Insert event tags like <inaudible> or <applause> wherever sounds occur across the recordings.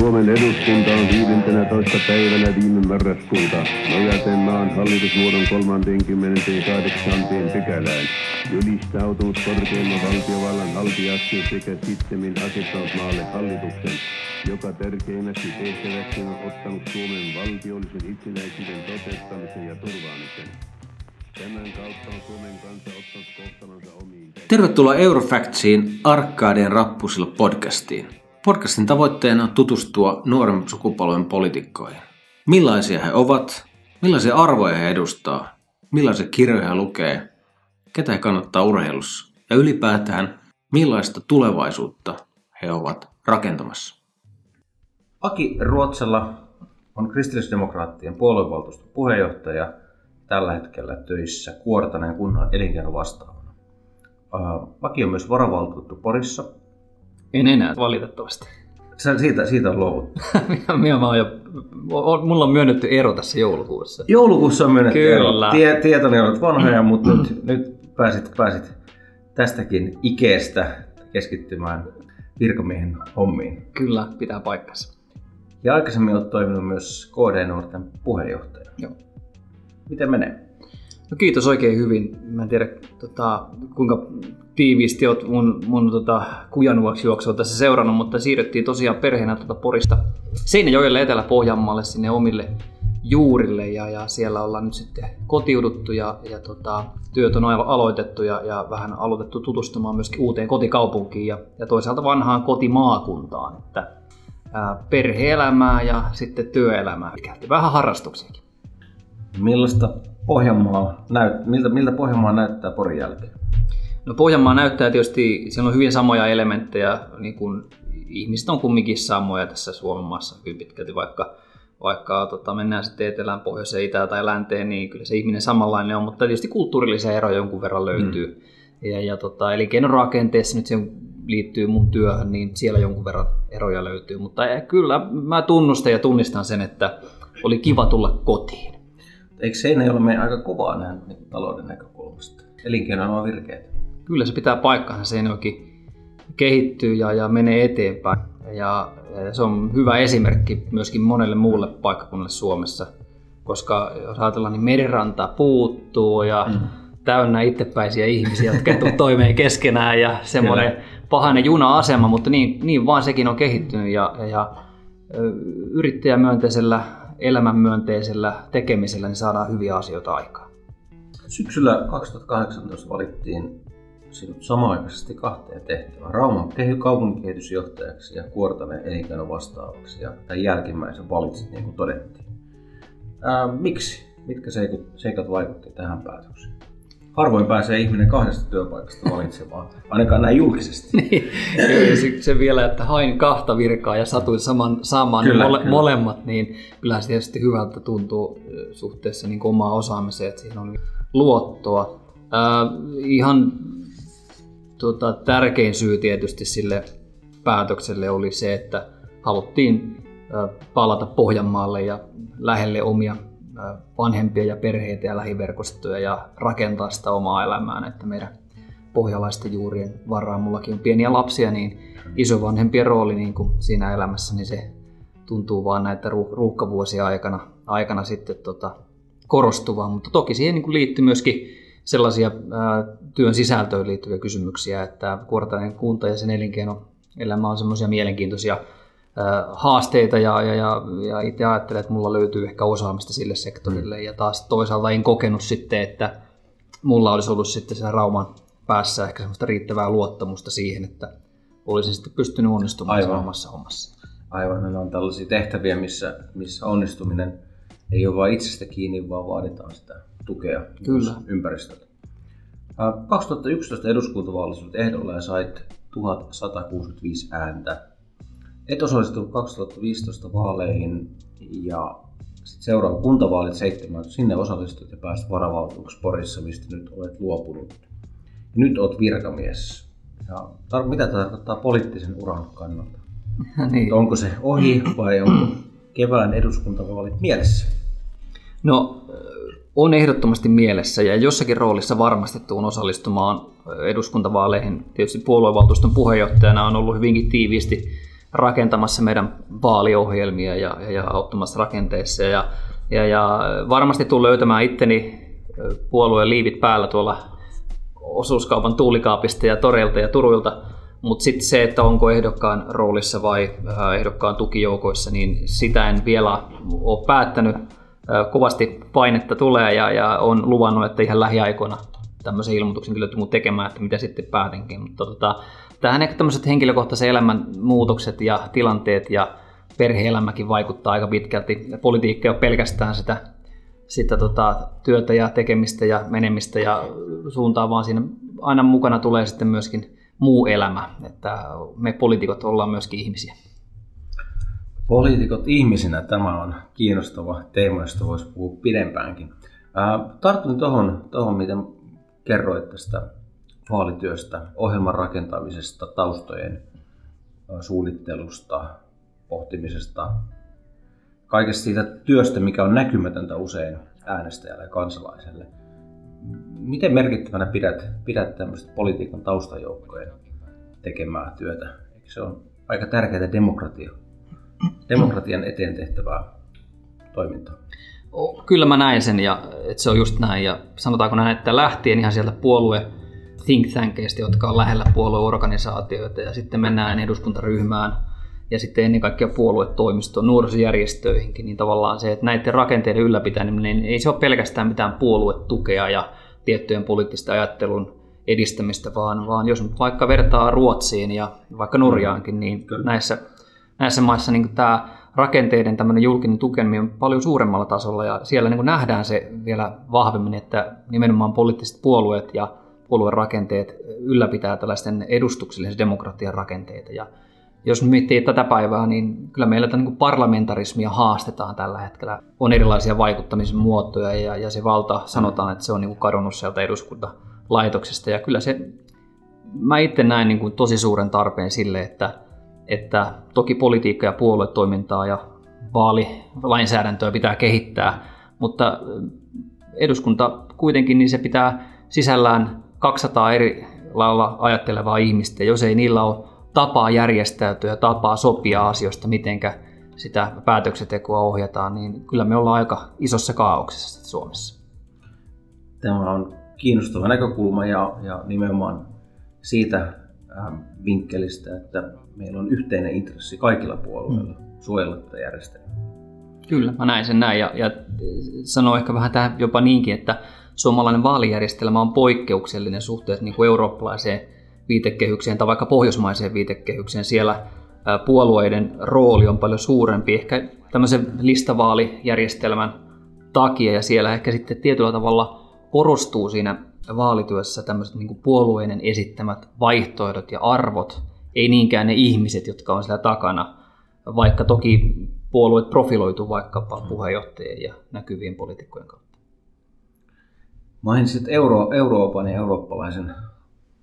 Suomen eduskunta on 15. päivänä viime marraskuuta nojaten maan hallitusmuodon 38. pykälään ylistautunut korkeimman valtiovallan haltijaksi sekä sittemmin asettanut maalle hallituksen, joka tärkeimmäksi tehtäväksi on ottanut Suomen valtiollisen itsenäisyyden toteuttamisen ja turvaamisen. Tämän kautta on Suomen kansa ottanut kohtalonsa omiin. Tervetuloa Eurofactsiin Arkkaadien rappusilla podcastiin. Podcastin tavoitteena on tutustua nuoren sukupolven poliitikkoihin. Millaisia he ovat, millaisia arvoja he edustaa, millaisia kirjoja he lukee, ketä he kannattaa urheilussa ja ylipäätään millaista tulevaisuutta he ovat rakentamassa. Aki Ruotsella on kristillisdemokraattien puoluevaltuuston puheenjohtaja tällä hetkellä töissä Kuortaneen kunnan elinkeinon vastaavana. Aki on myös varavaltuutettu Porissa En enää, valitettavasti. Sä siitä, siitä on luovuttu. <laughs> Minä, minä mä oon jo, on- mulla on myönnetty ero tässä joulukuussa. Joulukuussa on myönnetty Kyllä. ero. Tie, tietoni olet vanhoja, mutta nyt, nyt pääsit, pääsit tästäkin ikeestä keskittymään virkamiehen hommiin. Kyllä, pitää paikkansa. Ja aikaisemmin olet toiminut myös KD-nuorten puheenjohtajana. Joo. Miten menee? No kiitos oikein hyvin. Mä en tiedä tota, kuinka tiiviisti oot mun, mun tota, kujanuoksi juoksua tässä seurannut, mutta siirryttiin tosiaan perheenä tuota Porista Seinäjoelle Etelä-Pohjanmaalle sinne omille juurille ja, ja siellä ollaan nyt sitten kotiuduttu ja, ja tota, työt on alo- aloitettu ja, ja vähän aloitettu tutustumaan myöskin uuteen kotikaupunkiin ja, ja toisaalta vanhaan kotimaakuntaan, että ää, perhe-elämää ja sitten työelämää, vähän harrastuksiakin. Millaista Pohjanmaa näyt, miltä, miltä Pohjanmaa näyttää Porin jälkeen? No Pohjanmaa näyttää tietysti, siellä on hyvin samoja elementtejä, niin kuin ihmiset on kumminkin samoja tässä Suomen maassa hyvin pitkälti, vaikka, vaikka tota, mennään sitten etelään, pohjoiseen, itään tai länteen, niin kyllä se ihminen samanlainen on, mutta tietysti kulttuurillisia eroja jonkun verran löytyy. Mm. Ja, ja tota, elinkeinorakenteessa nyt siihen liittyy mun työhön, niin siellä jonkun verran eroja löytyy, mutta eh, kyllä mä tunnustan ja tunnistan sen, että oli kiva tulla kotiin. Eikö Seinäjoella ole meidän aika kovaa näin niin talouden näkökulmasta? Elinkeino on virkeitä. kyllä se pitää paikkansa, Seinäjoki kehittyy ja, ja menee eteenpäin. Ja, ja se on hyvä esimerkki myöskin monelle muulle paikkakunnalle Suomessa, koska jos ajatellaan, niin meriranta puuttuu ja mm. täynnä itsepäisiä ihmisiä, jotka ei toimeen keskenään ja semmoinen pahainen juna-asema, mutta niin, niin vaan sekin on kehittynyt ja, ja ö, yrittäjämyönteisellä, elämänmyönteisellä tekemisellä niin saadaan hyviä asioita aikaan. Syksyllä 2018 valittiin sinut samanaikaisesti kahteen tehtävään. Rauman kaupunkikehitysjohtajaksi ja Kuortaneen elinkeinon vastaavaksi. Ja tämän jälkimmäisen valitsit, niin kuin todettiin. Ää, miksi? Mitkä seikat, seikat vaikutti tähän päätökseen? Harvoin pääsee ihminen kahdesta työpaikasta valitsemaan, ainakaan näin julkisesti. <laughs> Niin, Kyllä, se, se vielä, että hain kahta virkaa ja satuin saman, saamaan Kyllä, kyllä, mole, kyllä. molemmat, niin kyllähän se tietysti hyvältä tuntuu suhteessa niin omaan osaamiseen, että siihen on luottoa. Äh, ihan tota, tärkein syy tietysti sille päätökselle oli se, että haluttiin palata Pohjanmaalle ja lähelle omia vanhempia ja perheitä ja lähiverkostoja ja rakentaa sitä omaa elämään, että meidän pohjalaisten juurien varaan. Mullakin on pieniä lapsia, niin isovanhempien rooli niin kuin siinä elämässä, niin se tuntuu vaan näitä ruuh- ruuhkavuosia aikana, aikana sitten tota, korostuvaa. Mutta toki siihen niin kuin liittyy myöskin sellaisia ää, työn sisältöön liittyviä kysymyksiä, että Kuortainen kunta ja sen elinkeinoelämä on semmoisia mielenkiintoisia haasteita ja, ja, ja, ja itse ajattelen, että mulla löytyy ehkä osaamista sille sektorille ja taas toisaalta en kokenut sitten, että mulla olisi ollut sitten siellä Rauman päässä ehkä semmoista riittävää luottamusta siihen, että olisin sitten pystynyt onnistumaan Aivan. Omassa hommassa. Aivan, ne on tällaisia tehtäviä, missä, missä onnistuminen ei ole vain itsestä kiinni, vaan vaaditaan sitä tukea Kyllä. ympäristöltä. Ää, 2011 eduskuntavaalissa olit ehdolla ja sait 1165 ääntä. Et osallistunut 2015 vaaleihin ja sit seuraava kuntavaalit 7. Sinne osallistut ja pääsit varavaltuuksi Porissa, mistä nyt olet luopunut. Ja nyt olet virkamies. Ja tar- mitä tämä tarkoittaa poliittisen uran kannalta? <laughs> niin. Onko se ohi vai onko kevään eduskuntavaalit mielessä? No, on ehdottomasti mielessä ja jossakin roolissa varmasti tuun osallistumaan eduskuntavaaleihin. Tietysti puoluevaltuuston puheenjohtajana on ollut hyvinkin tiiviisti rakentamassa meidän vaaliohjelmia ja, ja auttamassa rakenteissa. Ja, ja, ja varmasti tulen löytämään itteni puolueen liivit päällä tuolla osuuskaupan tuulikaapista ja toreilta ja turuilta, mutta sitten se, että onko ehdokkaan roolissa vai ehdokkaan tukijoukoissa, niin sitä en vielä ole päättänyt. Kovasti painetta tulee ja, ja on luvannut, että ihan lähiaikoina tämmöisen ilmoituksen kyllä tekemään, että mitä sitten päätinkin. Mutta tota, tähän ehkä tämmöiset henkilökohtaiset elämän muutokset ja tilanteet ja perheelämäkin vaikuttaa aika pitkälti. Politiikka ei ole pelkästään sitä, sitä tota, työtä ja tekemistä ja menemistä ja suuntaa, vaan siinä aina mukana tulee sitten myöskin muu elämä, että me poliitikot ollaan myöskin ihmisiä. Poliitikot ihmisinä, tämä on kiinnostava teema, josta voisi puhua pidempäänkin. tartun tuohon, tohon, mitä kerroit tästä vaalityöstä, ohjelman rakentamisesta, taustojen suunnittelusta, pohtimisesta, kaikesta siitä työstä, mikä on näkymätöntä usein äänestäjälle ja kansalaiselle. Miten merkittävänä pidät, pidät tämmöistä politiikan taustajoukkojen tekemää työtä? Eikö se on aika tärkeää demokratia, demokratian eteen tehtävää toimintaa? Kyllä mä näin sen, ja, että se on just näin. Ja sanotaanko näin, että lähtien ihan sieltä puolue think tankeista, jotka on lähellä puolueorganisaatioita, ja sitten mennään eduskuntaryhmään, ja sitten ennen kaikkea puoluetoimistoon, nuorisojärjestöihinkin, niin tavallaan se, että näiden rakenteiden ylläpitäminen, niin ei se ole pelkästään mitään puoluetukea ja tiettyjen poliittisten ajattelun edistämistä, vaan, vaan jos nyt vaikka vertaa Ruotsiin ja vaikka Norjaankin, niin Kyllä. näissä, näissä maissa niin tämä rakenteiden tämmöinen julkinen tukeminen on paljon suuremmalla tasolla ja siellä niin nähdään se vielä vahvemmin, että nimenomaan poliittiset puolueet ja puoluerakenteet ylläpitää tällaisten edustuksellisen demokratian rakenteita. Ja jos miettii tätä päivää, niin kyllä meillä tätä niin parlamentarismia haastetaan tällä hetkellä. On erilaisia vaikuttamisen muotoja ja, ja se valta sanotaan, että se on niin kuin kadonnut sieltä eduskuntalaitoksesta. Ja kyllä se, mä itse näen niin kuin tosi suuren tarpeen sille, että, että toki politiikka ja puoluetoimintaa ja vaalilainsäädäntöä pitää kehittää, mutta eduskunta kuitenkin niin se pitää sisällään 200 eri lailla ajattelevaa ihmistä. Jos ei niillä ole tapaa järjestäytyä ja tapaa sopia asioista, mitenkä sitä päätöksentekoa ohjataan, niin kyllä me ollaan aika isossa kaauksessa Suomessa. Tämä on kiinnostava näkökulma ja, ja nimenomaan siitä äh, vinkkelistä, että meillä on yhteinen intressi kaikilla puolueilla mm. suojella tätä järjestelmää. Kyllä, mä näin sen näin ja, ja sanoo ehkä vähän tähän jopa niinkin, että suomalainen vaalijärjestelmä on poikkeuksellinen suhteessa niin kuin eurooppalaiseen viitekehykseen tai vaikka pohjoismaiseen viitekehykseen. Siellä puolueiden rooli on paljon suurempi ehkä tämmöisen listavaalijärjestelmän takia ja siellä ehkä sitten tietyllä tavalla korostuu siinä vaalityössä tämmöiset niin puolueiden esittämät vaihtoehdot ja arvot, ei niinkään ne ihmiset, jotka on siellä takana, vaikka toki puolueet profiloituu vaikkapa puheenjohtajien ja näkyvien poliitikkojen kautta. Mainitsit Euro, Euroopan ja eurooppalaisen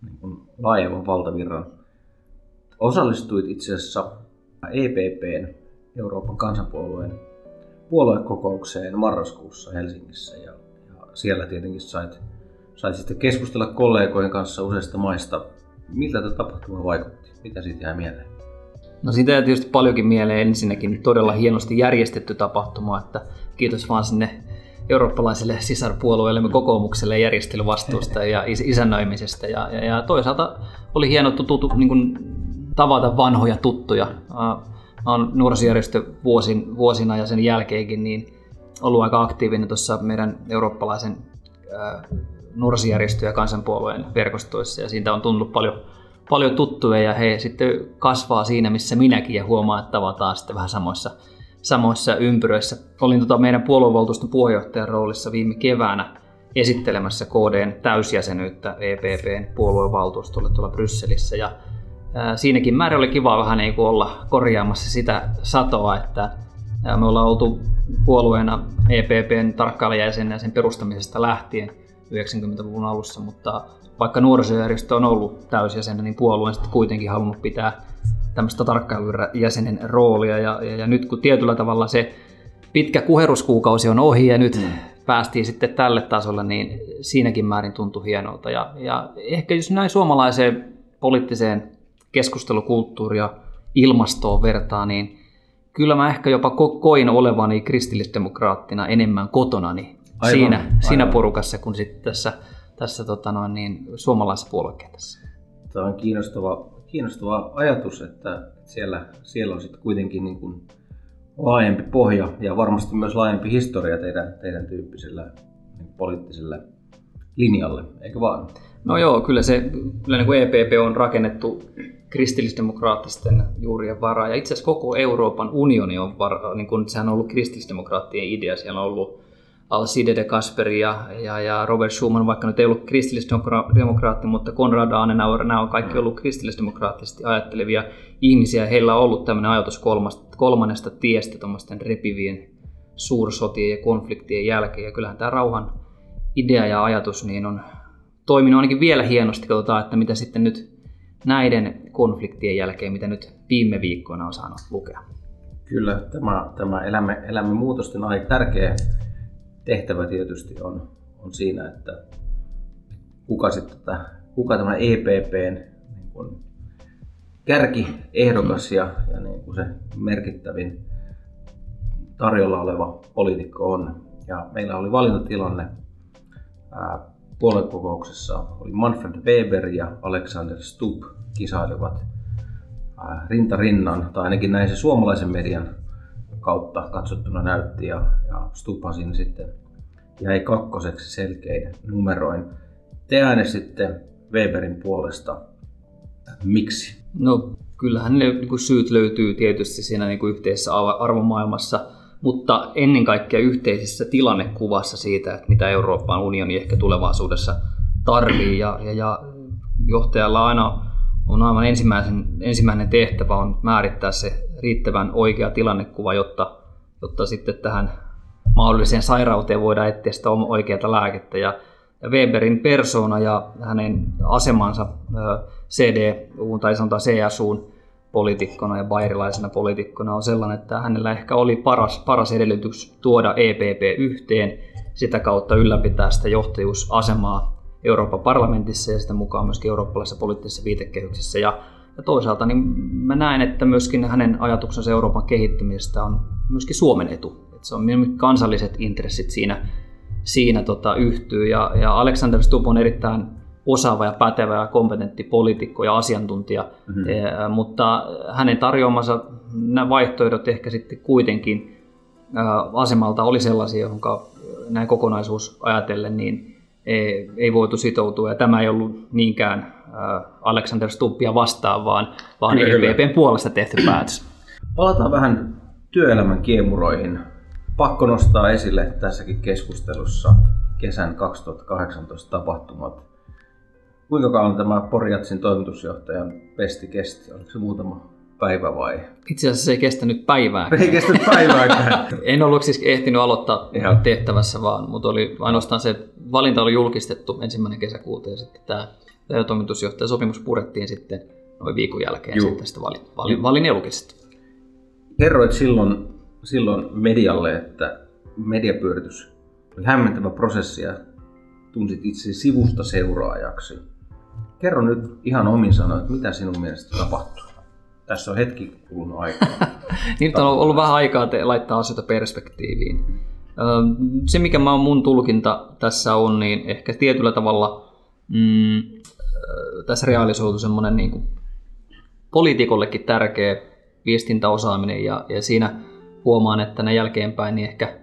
niin laajemman valtavirran. Osallistuit itse asiassa EPPn, Euroopan kansanpuolueen puoluekokoukseen marraskuussa Helsingissä ja, ja siellä tietenkin sait, sait sitten keskustella kollegojen kanssa useista maista. Miltä tämä tapahtuma vaikutti? Mitä siitä jää mieleen? No siitä jää tietysti paljonkin mieleen. Ensinnäkin todella hienosti järjestetty tapahtuma, että kiitos vaan sinne eurooppalaiselle sisarpuolueellemme kokoomukselle järjestelyvastuusta ja isännöimisestä. Ja, ja, ja toisaalta oli hieno tutu, niin kuin, tavata vanhoja tuttuja. Mä olen nuorisojärjestö vuosin, vuosina ja sen jälkeenkin niin ollut aika aktiivinen tuossa meidän eurooppalaisen nuorisojärjestö- ja kansanpuolueen verkostoissa ja siitä on tullut paljon, paljon tuttuja ja he sitten kasvaa siinä, missä minäkin ja huomaa, että tavataan sitten vähän samoissa samoissa ympyröissä. Olin tota meidän puoluevaltuuston puheenjohtajan roolissa viime keväänä esittelemässä KDn täysjäsenyyttä EPPn puoluevaltuustolle tuolla Brysselissä. Ja siinäkin määrä oli kiva vähän niin olla korjaamassa sitä satoa, että me ollaan oltu puolueena EPPn tarkkailijajäsenä sen perustamisesta lähtien 90-luvun alussa, mutta vaikka nuorisojärjestö on ollut täysjäsenä, niin puolue on sitten kuitenkin halunnut pitää tämmöistä tarkkailujäsenen roolia. Ja, ja, ja nyt kun tietyllä tavalla se pitkä kuheruskuukausi on ohi ja nyt mm. päästiin sitten tälle tasolle, niin siinäkin määrin tuntui hienolta. Ja, ja ehkä jos näin suomalaiseen poliittiseen keskustelukulttuuria ilmastoon vertaa, niin kyllä mä ehkä jopa koin olevani kristillisdemokraattina enemmän kotonani aivan, siinä, aivan. siinä porukassa kuin sitten tässä, tässä tota noin, niin, suomalaisessa puoluekentässä. Tämä on kiinnostava, kiinnostava ajatus, että siellä, siellä on sitten kuitenkin niin kuin laajempi pohja ja varmasti myös laajempi historia teidän, teidän tyyppisellä niin poliittiselle linjalle, eikö vaan? No joo, kyllä se kyllä niin kuin EPP on rakennettu kristillisdemokraattisten juurien varaa. Ja itse asiassa koko Euroopan unioni on, var, niin kuin, sehän on ollut kristillisdemokraattien idea. Siellä on ollut Alcide de Gasperi ja, ja, ja Robert Schuman, vaikka nyt ei ollut kristillisdemokraatti, mutta Konrad Adenauer, nämä on kaikki ollut kristillisdemokraattisesti ajattelevia ihmisiä. Heillä on ollut tämmöinen ajatus kolmasta, kolmannesta tiestä tuommoisten repivien suursotien ja konfliktien jälkeen. Ja kyllähän tämä rauhan idea ja ajatus niin on toiminut ainakin vielä hienosti. Katsotaan, että mitä sitten nyt näiden konfliktien jälkeen, mitä nyt viime viikkoina on saanut lukea. Kyllä, tämä, tämä elämme, elämme muutosten aika tärkeä tehtävä tietysti on, on siinä, että kuka, sitten, kuka tämä EPPn niin kuin kärkiehdokas ja, ja niin kuin se merkittävin tarjolla oleva poliitikko on. Ja meillä oli valintatilanne ää, puoluekokouksessa oli Manfred Weber ja Alexander Stubb kisailivat rinta rinnan, tai ainakin näin se suomalaisen median kautta katsottuna näytti, ja, ja Stubbhan siinä sitten jäi kakkoseksi selkein numeroin. Te äänestitte Weberin puolesta. Miksi? No kyllähän ne niin syyt löytyy tietysti siinä niin kuin yhteisessä arvomaailmassa – mutta ennen kaikkea yhteisessä tilannekuvassa siitä, että mitä Euroopan unioni ehkä tulevaisuudessa tarvii. Ja, ja, ja johtajalla aina on aivan ensimmäisen, ensimmäinen tehtävä on määrittää se riittävän oikea tilannekuva, jotta, jotta sitten tähän mahdolliseen sairauteen voidaan etsiä sitä oikeaa lääkettä. Ja, Weberin persona ja hänen asemansa CDU tai sanotaan CSUn poliitikkona ja bayerilaisena poliitikkona on sellainen, että hänellä ehkä oli paras, paras edellytys tuoda EPP yhteen, sitä kautta ylläpitää sitä johtajuusasemaa Euroopan parlamentissa ja sitä mukaan myöskin eurooppalaisessa poliittisessa viitekehyksessä. Ja, ja toisaalta niin mä näen, että myöskin hänen ajatuksensa Euroopan kehittymisestä on myöskin Suomen etu. Että se on kansalliset intressit siinä, siinä tota, yhtyy. Ja, ja Alexander Stubb on erittäin osaava ja pätevä ja kompetentti poliitikko ja asiantuntija, mm-hmm. e, mutta hänen tarjoamansa nämä vaihtoehdot ehkä sitten kuitenkin ä, asemalta oli sellaisia, johon näin kokonaisuus ajatellen niin ei, ei voitu sitoutua ja tämä ei ollut niinkään Alexander Stubbia vastaan, vaan, vaan EPPn puolesta tehty päätös. Palataan vähän työelämän kiemuroihin. Pakko nostaa esille tässäkin keskustelussa kesän 2018 tapahtumat Kuinka kauan tämä Porjatsin toimitusjohtajan pesti kesti? Oliko se muutama päivä vai? Itse asiassa se ei kestänyt päivää. Ei kestänyt päivää. <laughs> en ollut siis ehtinyt aloittaa Ihan. tehtävässä vaan, mutta oli ainoastaan se valinta oli julkistettu ensimmäinen kesäkuuta ja sitten tämä toimitusjohtajan sopimus purettiin sitten noin viikon jälkeen Juh. sitten sitä valin, valin, valin julkistettu. Kerroit silloin, silloin medialle, että mediapyöritys oli hämmentävä prosessi ja tunsit itse sivusta seuraajaksi. Kerro nyt ihan omin sanoin, että mitä sinun mielestä tapahtuu? Tässä on hetki kulunut aikaa. <laughs> niin on ollut vähän aikaa te- laittaa asioita perspektiiviin. Se, mikä mä mun tulkinta tässä on, niin ehkä tietyllä tavalla mm, tässä realisoitu semmoinen niin kuin poliitikollekin tärkeä viestintäosaaminen ja, ja siinä huomaan, että ne jälkeenpäin niin ehkä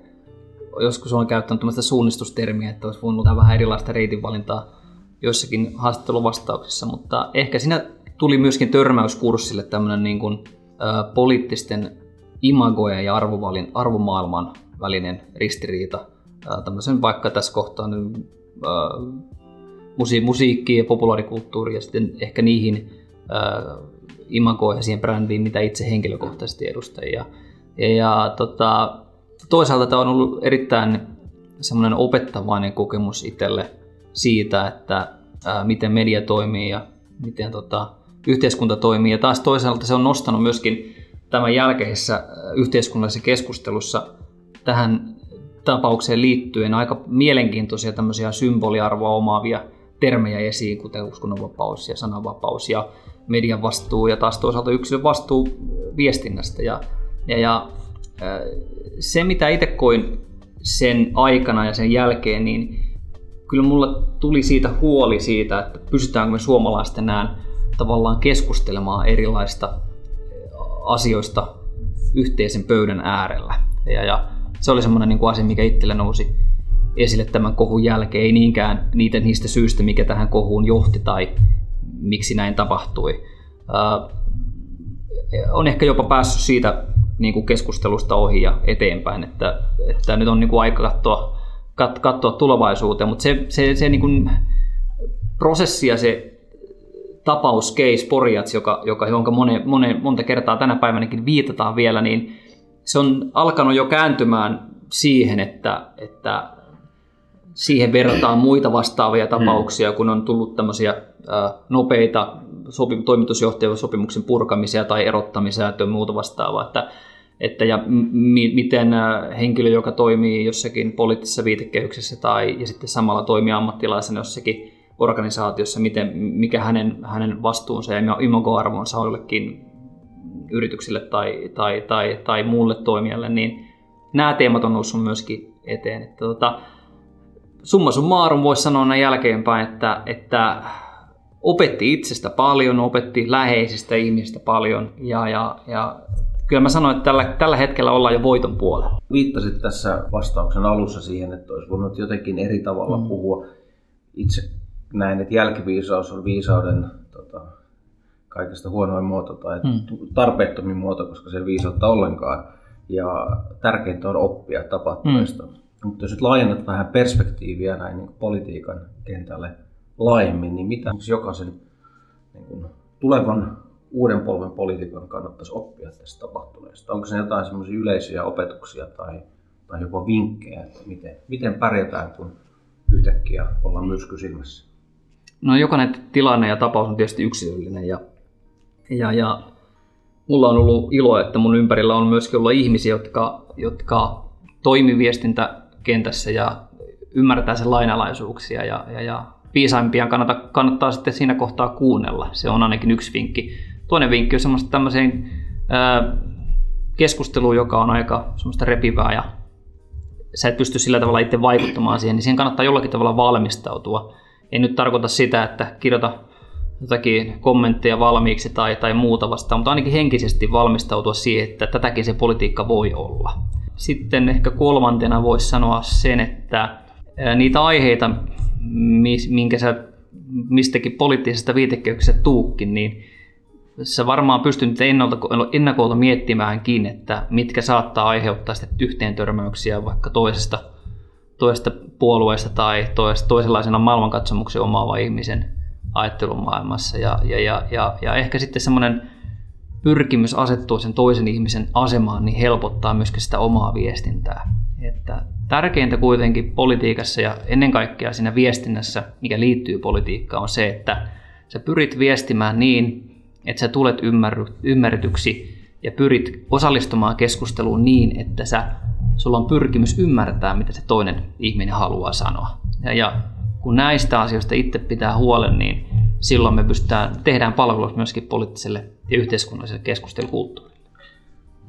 joskus on käyttänyt tämmöistä suunnistustermiä, että olisi voinut vähän erilaista reitinvalintaa joissakin haastatteluvastauksissa, mutta ehkä siinä tuli myöskin törmäyskurssille tämmöinen niin kuin, ä, poliittisten imagojen ja arvovalin, arvomaailman välinen ristiriita. Ä, tämmöisen vaikka tässä kohtaa nyt, ä, musi, musiikki ja populaarikulttuuri ja sitten ehkä niihin ä, imagoihin ja siihen brändiin, mitä itse henkilökohtaisesti edustan. Ja, ja, ja tota, toisaalta tämä on ollut erittäin semmoinen opettavainen kokemus itselle – siitä, että ää, miten media toimii ja miten tota, yhteiskunta toimii. Ja taas toisaalta se on nostanut myöskin tämän jälkeisessä yhteiskunnallisessa keskustelussa tähän tapaukseen liittyen aika mielenkiintoisia tämmöisiä symboliarvoa omaavia termejä esiin, kuten uskonnonvapaus ja sananvapaus. Ja, median vastuu ja taas toisaalta yksilön vastuu viestinnästä. Ja, ja, ja se, mitä itse koin sen aikana ja sen jälkeen, niin kyllä mulla tuli siitä huoli siitä, että pystytäänkö me suomalaisten enää tavallaan keskustelemaan erilaista asioista yhteisen pöydän äärellä. Ja, ja se oli semmoinen niin kuin asia, mikä itselle nousi esille tämän kohun jälkeen, ei niinkään niitä niistä syistä, mikä tähän kohuun johti tai miksi näin tapahtui. Äh, on ehkä jopa päässyt siitä niin kuin keskustelusta ohi ja eteenpäin, että, että nyt on niin kuin aika katsoa, kat, katsoa tulevaisuuteen, mutta se, se, se niin kuin prosessi ja se tapaus case Porjats, joka, joka, jonka mone, mone, monta kertaa tänä päivänäkin viitataan vielä, niin se on alkanut jo kääntymään siihen, että, että siihen verrataan muita vastaavia tapauksia, kun on tullut tämmöisiä nopeita sopi, toimitusjohtajan sopimuksen purkamisia tai erottamisia tai muuta vastaavaa. Että, että ja m- miten henkilö, joka toimii jossakin poliittisessa viitekehyksessä tai ja sitten samalla toimii ammattilaisena jossakin organisaatiossa, miten, mikä hänen, hänen vastuunsa ja imagoarvonsa on jollekin yrityksille tai, tai, tai, tai muulle toimijalle, niin nämä teemat on noussut myöskin eteen. Että tota, summa summarum voisi sanoa näin jälkeenpäin, että, että opetti itsestä paljon, opetti läheisistä ihmisistä paljon ja, ja, ja kyllä mä sanoin, että tällä, tällä hetkellä ollaan jo voiton puolella. Viittasit tässä vastauksen alussa siihen, että olisi voinut jotenkin eri tavalla mm. puhua. Itse näin, että jälkiviisaus on viisauden tota, kaikesta huonoin muoto tai mm. tarpeettomin muoto, koska se ei viisautta ollenkaan. Ja tärkeintä on oppia tapahtuneista. Mm. Mutta jos nyt laajennat vähän perspektiiviä näin niin politiikan kentälle laajemmin, niin mitä jokaisen niin kuin, tulevan uuden polven poliitikon kannattaisi oppia tästä tapahtuneesta? Onko se jotain semmoisia yleisiä opetuksia tai, tai jopa vinkkejä, että miten, miten pärjätään, kun yhtäkkiä ollaan myrsky silmässä? No jokainen tilanne ja tapaus on tietysti yksilöllinen ja, ja, ja mulla on ollut ilo, että mun ympärillä on myöskin ollut ihmisiä, jotka, jotka toimi viestintäkentässä ja ymmärtää sen lainalaisuuksia ja, ja, ja viisaimpia kannattaa, kannattaa sitten siinä kohtaa kuunnella. Se on ainakin yksi vinkki. Toinen vinkki on semmoista tämmöiseen ää, keskusteluun, joka on aika semmoista repivää ja sä et pysty sillä tavalla itse vaikuttamaan siihen, niin siihen kannattaa jollakin tavalla valmistautua. En nyt tarkoita sitä, että kirjoita jotakin kommentteja valmiiksi tai, tai muuta vastaan, mutta ainakin henkisesti valmistautua siihen, että tätäkin se politiikka voi olla. Sitten ehkä kolmantena voisi sanoa sen, että niitä aiheita, minkä sä mistäkin poliittisesta viitekehyksestä tuukkin, niin sä varmaan pystyt ennakolta miettimäänkin, että mitkä saattaa aiheuttaa sitten yhteen törmäyksiä vaikka toisesta, toisesta puolueesta tai toisesta, toisenlaisena maailmankatsomuksen omaava ihmisen ajattelumaailmassa. Ja, ja, ja, ja, ja ehkä sitten semmoinen pyrkimys asettua sen toisen ihmisen asemaan niin helpottaa myöskin sitä omaa viestintää. Että tärkeintä kuitenkin politiikassa ja ennen kaikkea siinä viestinnässä, mikä liittyy politiikkaan, on se, että sä pyrit viestimään niin, että sä tulet ymmärretyksi ja pyrit osallistumaan keskusteluun niin, että sä, sulla on pyrkimys ymmärtää, mitä se toinen ihminen haluaa sanoa. Ja, ja kun näistä asioista itse pitää huolen, niin silloin me pystytään, tehdään palvelus myöskin poliittiselle ja yhteiskunnalliselle keskustelukulttuurille.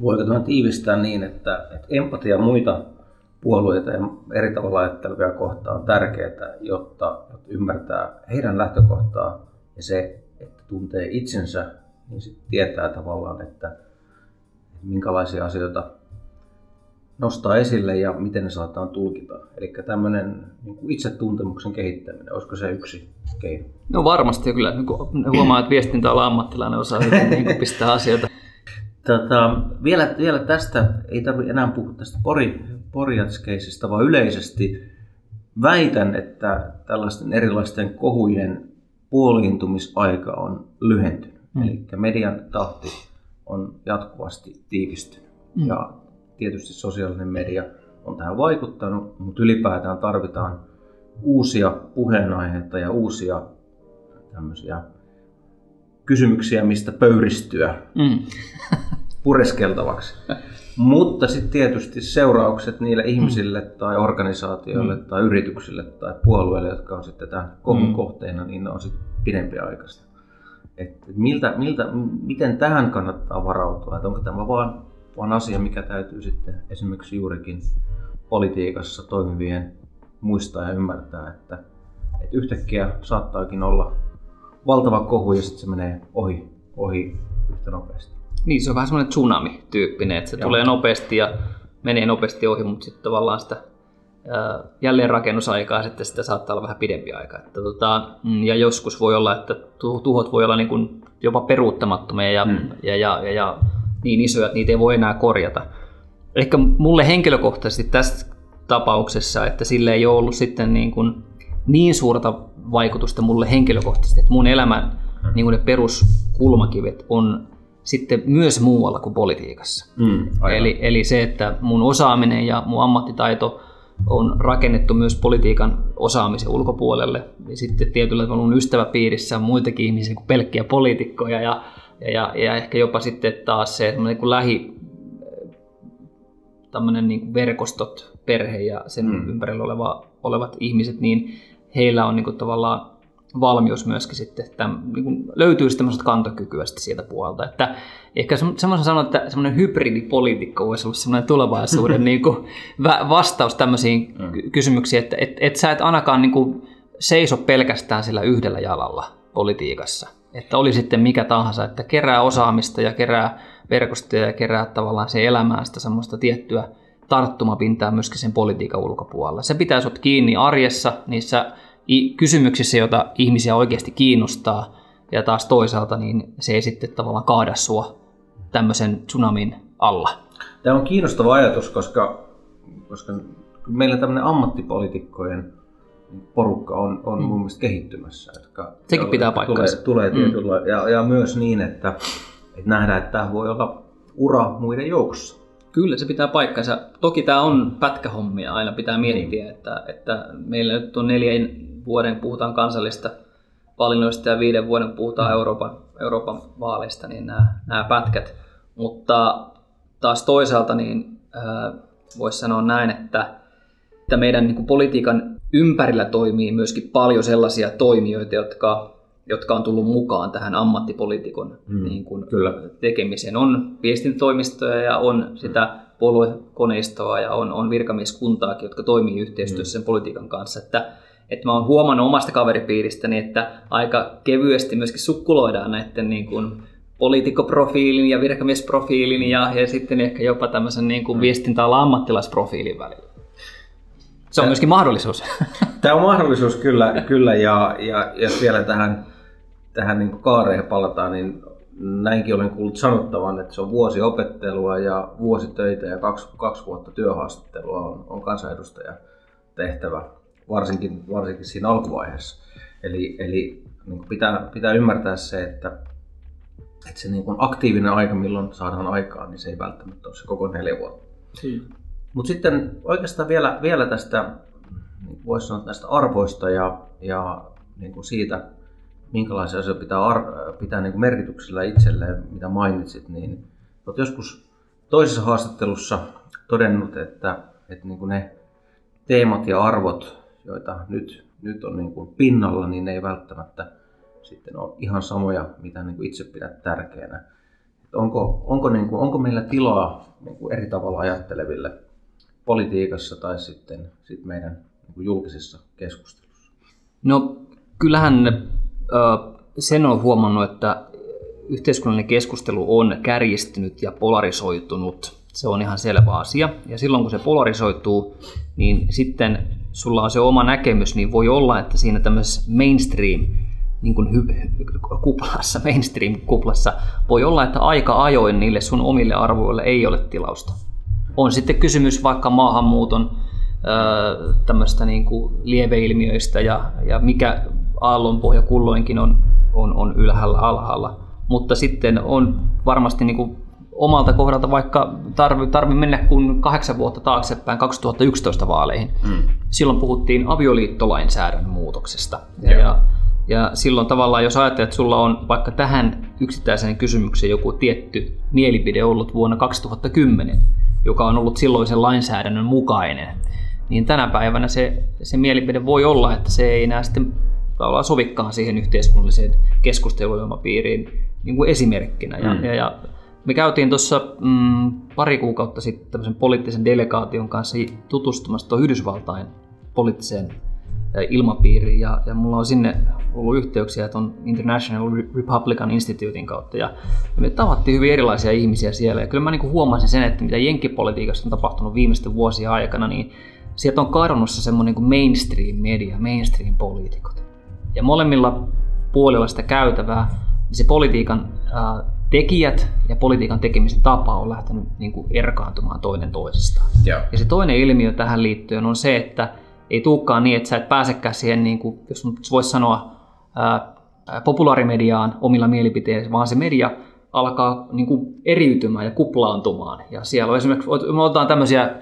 Voiko tämä tiivistää niin, että, että empatia muita puolueita ja eri tavalla ajattelevia kohtaan on tärkeää, jotta, jotta ymmärtää heidän lähtökohtaa ja se, että tuntee itsensä, niin sitten tietää tavallaan, että minkälaisia asioita nostaa esille ja miten ne saataan tulkita. Eli tämmöinen niin kuin itsetuntemuksen kehittäminen, olisiko se yksi keino? No varmasti kyllä. Huomaa, että viestintäala ammattilainen osaa niin pistää asioita. Tota, vielä, vielä tästä, ei tarvitse enää puhua tästä Pori, Porjatskeisista, vaan yleisesti väitän, että tällaisten erilaisten kohujen puoliintumisaika on lyhentynyt. Mm. Eli median tahti on jatkuvasti tiivistynyt. Mm. Ja tietysti sosiaalinen media on tähän vaikuttanut, mutta ylipäätään tarvitaan uusia puheenaiheita ja uusia tämmöisiä kysymyksiä, mistä pöyristyä mm. <laughs> pureskeltavaksi. Mutta sitten tietysti seuraukset niille ihmisille mm. tai organisaatioille mm. tai yrityksille tai puolueille, jotka on sitten tämän kohun mm. kohteena, niin ne on sitten pidempiaikaista. että miltä, miltä, miten tähän kannattaa varautua, että onko tämä vaan, vaan asia, mikä täytyy sitten esimerkiksi juurikin politiikassa toimivien muistaa ja ymmärtää, että, että yhtäkkiä saattaakin olla valtava kohu ja sitten se menee ohi, ohi yhtä nopeasti. Niin, se on vähän semmoinen tsunami-tyyppinen, että se Joo. tulee nopeasti ja menee nopeasti ohi, mutta sitten tavallaan sitä jälleenrakennusaikaa sitten sitä saattaa olla vähän pidempi aika. Että tota, mm, ja joskus voi olla, että tuhot voi olla niin kuin jopa peruuttamattomia ja, mm. ja, ja, ja, ja niin isoja, että niitä ei voi enää korjata. Ehkä mulle henkilökohtaisesti tässä tapauksessa, että sille ei ole ollut sitten niin, kuin niin suurta vaikutusta mulle henkilökohtaisesti, että mun elämän mm. niin kuin ne peruskulmakivet on sitten myös muualla kuin politiikassa. Mm, eli, eli se, että mun osaaminen ja mun ammattitaito on rakennettu myös politiikan osaamisen ulkopuolelle. Ja sitten tietyllä tavalla mun ystäväpiirissä on muitakin ihmisiä kuin pelkkiä poliitikkoja ja, ja, ja ehkä jopa sitten taas se, että niin lähi tämmöinen niin verkostot, perhe ja sen mm. ympärillä oleva, olevat ihmiset, niin heillä on niin kuin tavallaan valmius myöskin sitten, että niin kuin löytyy semmoista kantokykyä sitten sieltä puolelta. Että ehkä semmoisen sanon, että semmoinen hybridipolitiikka voisi olla semmoinen tulevaisuuden <laughs> niin kuin vastaus tämmöisiin mm. kysymyksiin, että et, et sä et ainakaan niin kuin seiso pelkästään sillä yhdellä jalalla politiikassa. Että oli sitten mikä tahansa, että kerää osaamista ja kerää verkostoja ja kerää tavallaan se elämään sitä semmoista tiettyä tarttumapintaa myöskin sen politiikan ulkopuolella. Se pitää sut kiinni arjessa niissä kysymyksissä, joita ihmisiä oikeasti kiinnostaa, ja taas toisaalta niin se ei sitten tavallaan kaada sua tämmöisen tsunamin alla. Tämä on kiinnostava ajatus, koska, koska meillä tämmöinen ammattipolitiikkojen porukka on, on mm. mun mielestä kehittymässä. Jotka, Sekin pitää paikkansa. Tulee, tulee tietyllä, mm. ja, ja myös niin, että, että nähdään, että tämä voi olla ura muiden joukossa. Kyllä se pitää paikkansa. Toki tämä on pätkähommia, aina pitää miettiä, niin. että, että meillä nyt on neljän vuoden puhutaan kansallista valinnoista ja viiden vuoden puhutaan mm. Euroopan, Euroopan vaaleista, niin nämä, nämä pätkät. Mutta taas toisaalta niin äh, voisi sanoa näin, että, että meidän niin kuin politiikan ympärillä toimii myöskin paljon sellaisia toimijoita, jotka, jotka on tullut mukaan tähän ammattipolitiikon mm, niin kuin, kyllä. tekemiseen. On viestintätoimistoja ja on sitä puoluekoneistoa ja on, on virkamieskuntaakin, jotka toimii yhteistyössä mm. sen politiikan kanssa. Että että mä oon huomannut omasta kaveripiiristäni, että aika kevyesti myöskin sukkuloidaan näiden niin kuin poliitikkoprofiilin ja virkamiesprofiilin ja, ja sitten ehkä jopa tämmöisen niin kuin viestintäalan ammattilaisprofiilin välillä. Se on myöskin mahdollisuus. <laughs> Tämä on mahdollisuus kyllä, kyllä ja, ja, ja vielä tähän, tähän niin kaareen palataan, niin näinkin olen kuullut sanottavan, että se on vuosi opettelua ja vuosi töitä ja kaksi, kaksi vuotta työhaastattelua on, on kansanedustaja tehtävä varsinkin, varsinkin siinä alkuvaiheessa. Eli, eli niin pitää, pitää ymmärtää se, että, että se niin aktiivinen aika, milloin saadaan aikaan, niin se ei välttämättä ole se koko neljä vuotta. Hmm. Mutta sitten oikeastaan vielä, vielä tästä, niin voisi sanoa näistä arvoista ja, ja niin kuin siitä, minkälaisia asioita pitää, ar- pitää niin kuin merkityksellä itselleen, mitä mainitsit, niin olet joskus toisessa haastattelussa todennut, että, että niin kuin ne teemat ja arvot, joita nyt, nyt on niin kuin pinnalla, niin ne ei välttämättä sitten ole ihan samoja, mitä niin kuin itse pidät tärkeänä. onko, onko, niin kuin, onko meillä tilaa niin kuin eri tavalla ajatteleville politiikassa tai sitten, sitten meidän niin kuin julkisissa keskustelussa? No kyllähän sen on huomannut, että yhteiskunnallinen keskustelu on kärjistynyt ja polarisoitunut. Se on ihan selvä asia. Ja silloin kun se polarisoituu, niin sitten sulla on se oma näkemys, niin voi olla, että siinä tämmöisessä mainstream niin kuin kuplassa, mainstream-kuplassa, voi olla, että aika ajoin niille sun omille arvoille ei ole tilausta. On sitten kysymys vaikka maahanmuuton tämmöistä niin kuin lieveilmiöistä ja, ja mikä aallonpohja kulloinkin on, on, on ylhäällä alhaalla. Mutta sitten on varmasti niin kuin omalta kohdalta vaikka tarvi, tarvi mennä kun kahdeksan vuotta taaksepäin 2011 vaaleihin. Mm. Silloin puhuttiin avioliittolainsäädännön muutoksesta. Ja, ja, ja silloin tavallaan, jos ajattelet, että sulla on vaikka tähän yksittäiseen kysymykseen joku tietty mielipide ollut vuonna 2010, joka on ollut silloisen lainsäädännön mukainen, niin tänä päivänä se, se mielipide voi olla, että se ei enää sitten tavallaan sovikkaan siihen yhteiskunnalliseen keskusteluilmapiiriin niin kuin esimerkkinä. Ja, mm. ja, ja me käytiin tuossa mm, pari kuukautta sitten tämmöisen poliittisen delegaation kanssa tutustumassa tuon Yhdysvaltain poliittiseen ilmapiiriin ja, ja mulla on sinne ollut yhteyksiä tuon International Republican Institutein kautta ja me tavattiin hyvin erilaisia ihmisiä siellä ja kyllä mä niin huomasin sen, että mitä jenkkipolitiikassa on tapahtunut viimeisten vuosien aikana, niin sieltä on kadonnut se semmoinen niin mainstream media, mainstream poliitikot. Ja molemmilla puolilla sitä käytävää, niin se politiikan äh, tekijät ja politiikan tekemisen tapa on lähtenyt niin kuin erkaantumaan toinen toisistaan. Ja. ja se toinen ilmiö tähän liittyen on se, että ei tulekaan niin, että sä et pääsekään siihen, niin kuin, jos voisi sanoa, ää, populaarimediaan omilla mielipiteillä, vaan se media alkaa niin kuin eriytymään ja kuplaantumaan. Ja siellä on esimerkiksi, me otetaan tämmöisiä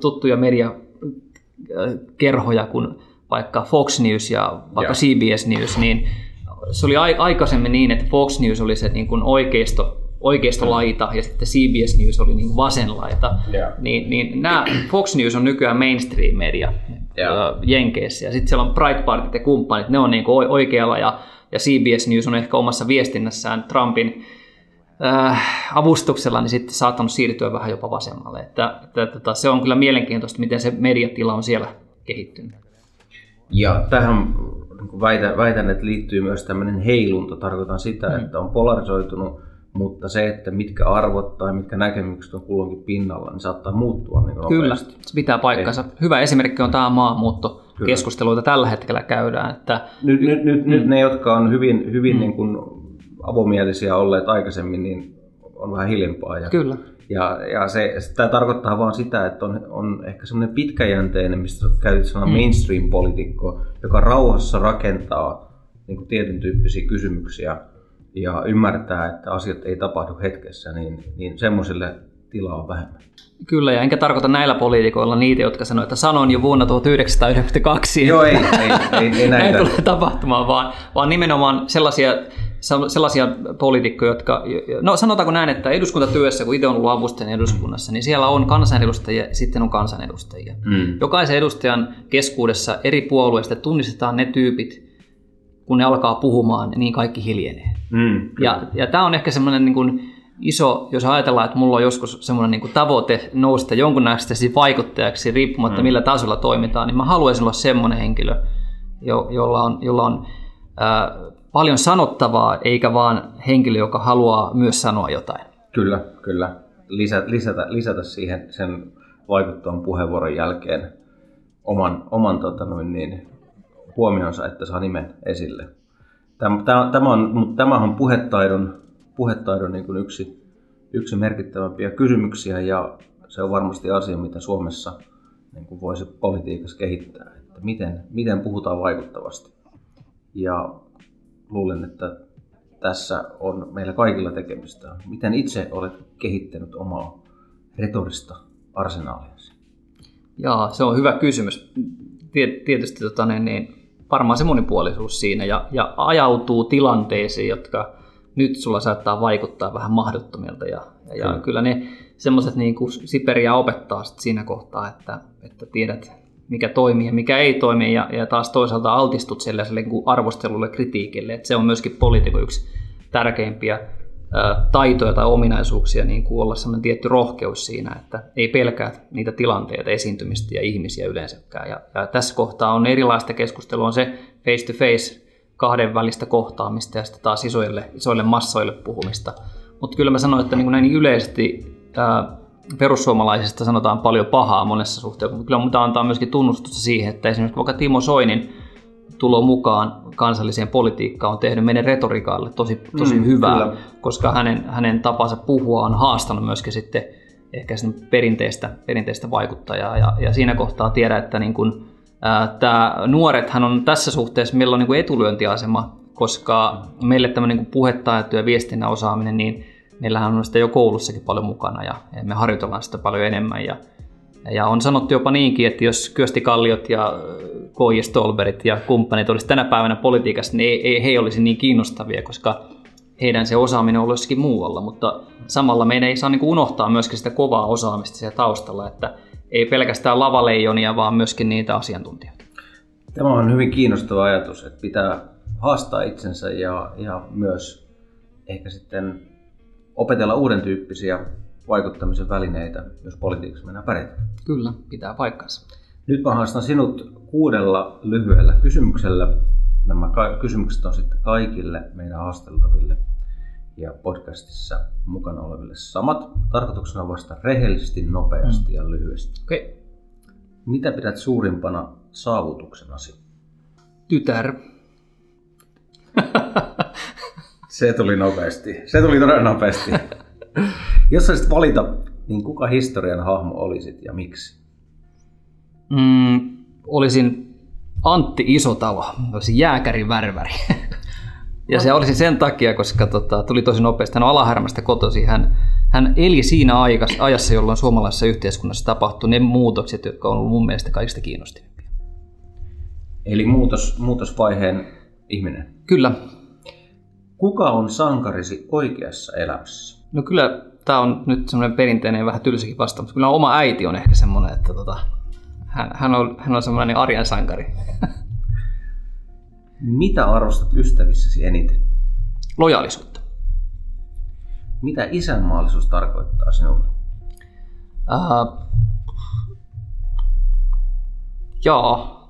tuttuja mediakerhoja kuin vaikka Fox News ja vaikka yeah. CBS News, niin se oli aikaisemmin niin, että Fox News oli se niin kuin oikeisto, oikeistolaita ja sitten CBS News oli niin vasenlaita. Yeah. Niin, niin nämä Fox News on nykyään mainstream media Jenkeissä ja sitten siellä on Breitbart ja kumppanit, ne on niin kuin oikealla ja, ja CBS News on ehkä omassa viestinnässään Trumpin äh, avustuksella niin sitten saattanut siirtyä vähän jopa vasemmalle. Että, että, että, että se on kyllä mielenkiintoista, miten se mediatila on siellä kehittynyt. Ja tähän niin väitän, väitän, että liittyy myös tämmöinen heilunta. Tarkoitan sitä, mm. että on polarisoitunut, mutta se, että mitkä arvot tai mitkä näkemykset on kulloinkin pinnalla, niin saattaa muuttua niin Kyllä, nopeasti. se pitää paikkansa. Ei. Hyvä esimerkki on tämä maahanmuutto keskustelu, jota tällä hetkellä käydään. Että... Nyt, nyt, nyt, mm. nyt ne, jotka on hyvin, hyvin mm. niin kuin avomielisiä olleet aikaisemmin, niin on vähän hiljempaa. Ja, Kyllä. Ja, ja se, tämä tarkoittaa vaan sitä, että on, on ehkä semmoinen pitkäjänteinen, mistä käytit sanaa mm. mainstream-poliitikko, joka rauhassa rakentaa niin kuin tietyn tyyppisiä kysymyksiä ja ymmärtää, että asiat ei tapahdu hetkessä, niin, niin semmoiselle tilaa on vähemmän. Kyllä, ja enkä tarkoita näillä poliitikoilla niitä, jotka sanoivat, että sanon jo vuonna 1992. Joo, ei, ei, ei, ei <laughs> näitä. näin tule tapahtumaan, vaan, vaan nimenomaan sellaisia sellaisia poliitikkoja, jotka, no sanotaanko näin, että eduskuntatyössä, kun itse on ollut avustajana eduskunnassa, niin siellä on kansanedustajia ja sitten on kansanedustajia. Mm. Jokaisen edustajan keskuudessa eri puolueista tunnistetaan ne tyypit, kun ne alkaa puhumaan, niin kaikki hiljenee. Mm, ja, ja tämä on ehkä semmoinen niin kuin iso, jos ajatellaan, että mulla on joskus semmoinen niin kuin tavoite nousta jonkunnäköisesti vaikuttajaksi, riippumatta mm. millä tasolla toimitaan, niin mä haluaisin olla semmoinen henkilö, jo, jolla on, jolla on äh, paljon sanottavaa, eikä vaan henkilö, joka haluaa myös sanoa jotain. Kyllä, kyllä. Lisä, lisätä, lisätä siihen sen vaikuttavan puheenvuoron jälkeen oman, oman tota noin niin, huomionsa, että saa nimen esille. Tämä, tämä, on, tämä on puhetaidon, puhetaidon niin kuin yksi, yksi merkittävämpiä kysymyksiä ja se on varmasti asia, mitä Suomessa niin kuin voisi politiikassa kehittää, että miten, miten puhutaan vaikuttavasti. Ja luulen, että tässä on meillä kaikilla tekemistä. Miten itse olet kehittänyt omaa retorista arsenaaliasi? Jaa, se on hyvä kysymys. Tietysti tota, niin, niin, varmaan se monipuolisuus siinä ja, ja ajautuu tilanteisiin, jotka nyt sulla saattaa vaikuttaa vähän mahdottomilta. Ja, ja, ja kyllä ne semmoiset niin kuin Siperia opettaa sit siinä kohtaa, että, että tiedät mikä toimii ja mikä ei toimi, ja, ja taas toisaalta altistut sellaiselle niin arvostelulle, kritiikille. että se on myöskin poliitikon yksi tärkeimpiä taitoja tai ominaisuuksia niin kuin olla sellainen tietty rohkeus siinä, että ei pelkää niitä tilanteita, esiintymistä ja ihmisiä yleensäkään. Ja, ja tässä kohtaa on erilaista keskustelua, on se face-to-face kahden välistä kohtaamista ja sitten taas isoille, isoille massoille puhumista. Mutta kyllä mä sanoin, että niin kuin näin yleisesti ää, perussuomalaisista sanotaan paljon pahaa monessa suhteessa, mutta kyllä mutta antaa myöskin tunnustusta siihen, että esimerkiksi vaikka Timo Soinin tulo mukaan kansalliseen politiikkaan on tehnyt meidän retorikaalle tosi, tosi mm, hyvää, kyllä. koska hänen, hänen tapansa puhua on haastanut myöskin sitten ehkä sen perinteistä, perinteistä vaikuttajaa ja, ja siinä kohtaa tiedä, että niin kun, ää, tämä nuorethan on tässä suhteessa, meillä on niin etulyöntiasema, koska meille tämmöinen niin puhetaito ja viestinnän osaaminen, niin meillähän on sitä jo koulussakin paljon mukana ja me harjoitellaan sitä paljon enemmän. Ja, ja on sanottu jopa niinkin, että jos Kyösti Kalliot ja K.J. Stolberit ja kumppanit olisi tänä päivänä politiikassa, niin ei, ei he olisi niin kiinnostavia, koska heidän se osaaminen on jossakin muualla, mutta samalla meidän ei saa niin unohtaa myöskin sitä kovaa osaamista siellä taustalla, että ei pelkästään lavaleijonia, vaan myöskin niitä asiantuntijoita. Tämä on hyvin kiinnostava ajatus, että pitää haastaa itsensä ja, ja myös ehkä sitten opetella uuden tyyppisiä vaikuttamisen välineitä, jos politiikassa mennään pärjätä. Kyllä, pitää paikkansa. Nyt mä haastan sinut kuudella lyhyellä kysymyksellä. Nämä kysymykset on sitten kaikille meidän haasteltaville ja podcastissa mukana oleville samat. Tarkoituksena vasta rehellisesti, nopeasti mm. ja lyhyesti. Okei. Okay. Mitä pidät suurimpana saavutuksenasi? Tytär. <laughs> Se tuli nopeasti. Se tuli todella nopeasti. <laughs> Jos saisit valita, niin kuka historian hahmo olisit ja miksi? Mm, olisin Antti Isotalo, olisin jääkärin värväri. ja se olisi sen takia, koska tota, tuli tosi nopeasti. Hän on Alahärmästä kotosi. Hän, hän eli siinä ajassa, jolloin suomalaisessa yhteiskunnassa tapahtui ne muutokset, jotka on ollut mun mielestä kaikista kiinnostavimpia. Eli muutos, muutosvaiheen ihminen. Kyllä. Kuka on sankarisi oikeassa elämässä? No kyllä tämä on nyt semmoinen perinteinen ja vähän tylsäkin vastaus, mutta kyllä oma äiti on ehkä semmoinen, että tota, hän, hän, on, hän on semmoinen arjen sankari. <laughs> Mitä arvostat ystävissäsi eniten? Lojaalisuutta. Mitä isänmaallisuus tarkoittaa sinulle? Uh, jaa.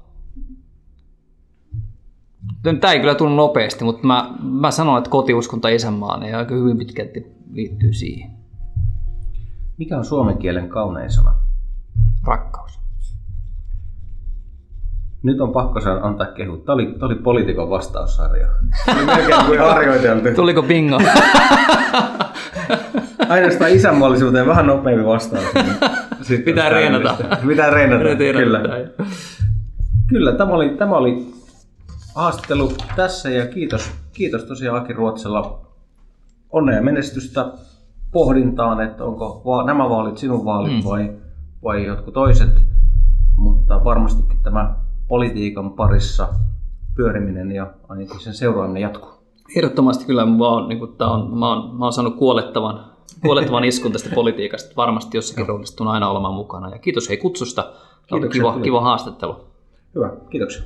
Tämä ei kyllä tullut nopeasti, mutta mä, mä sanon, että kotiuskonta isänmaan ja aika hyvin pitkälti liittyy siihen. Mikä on suomen kielen kaunein sana? Rakkaus. Nyt on pakko saada antaa kehut. Tämä oli, tämä oli poliitikon vastaussarja. Se <laughs> oli melkein kuin harjoiteltu. Tuliko bingo? <laughs> Ainoastaan isänmaallisuuteen vähän nopeampi vastaus. <laughs> Niin Pitää reenata. Pitää reenata, kyllä. Kyllä, tämä oli, tämä oli haastattelu tässä ja kiitos, kiitos tosiaan Aki Ruotsella. Onnea ja menestystä pohdintaan, että onko nämä vaalit sinun vaalit mm. vai, vai jotkut toiset. Mutta varmastikin tämä politiikan parissa pyöriminen ja ainakin sen seuraaminen jatkuu. Ehdottomasti kyllä mä oon, niin kuin, on, mä oon, mä oon saanut kuolettavan, kuolettavan iskun tästä politiikasta. Varmasti jossakin roolissa aina olemaan mukana. Ja kiitos hei kutsusta. Tämä oli kiva, kiva haastattelu. Hyvä, kiitoksia.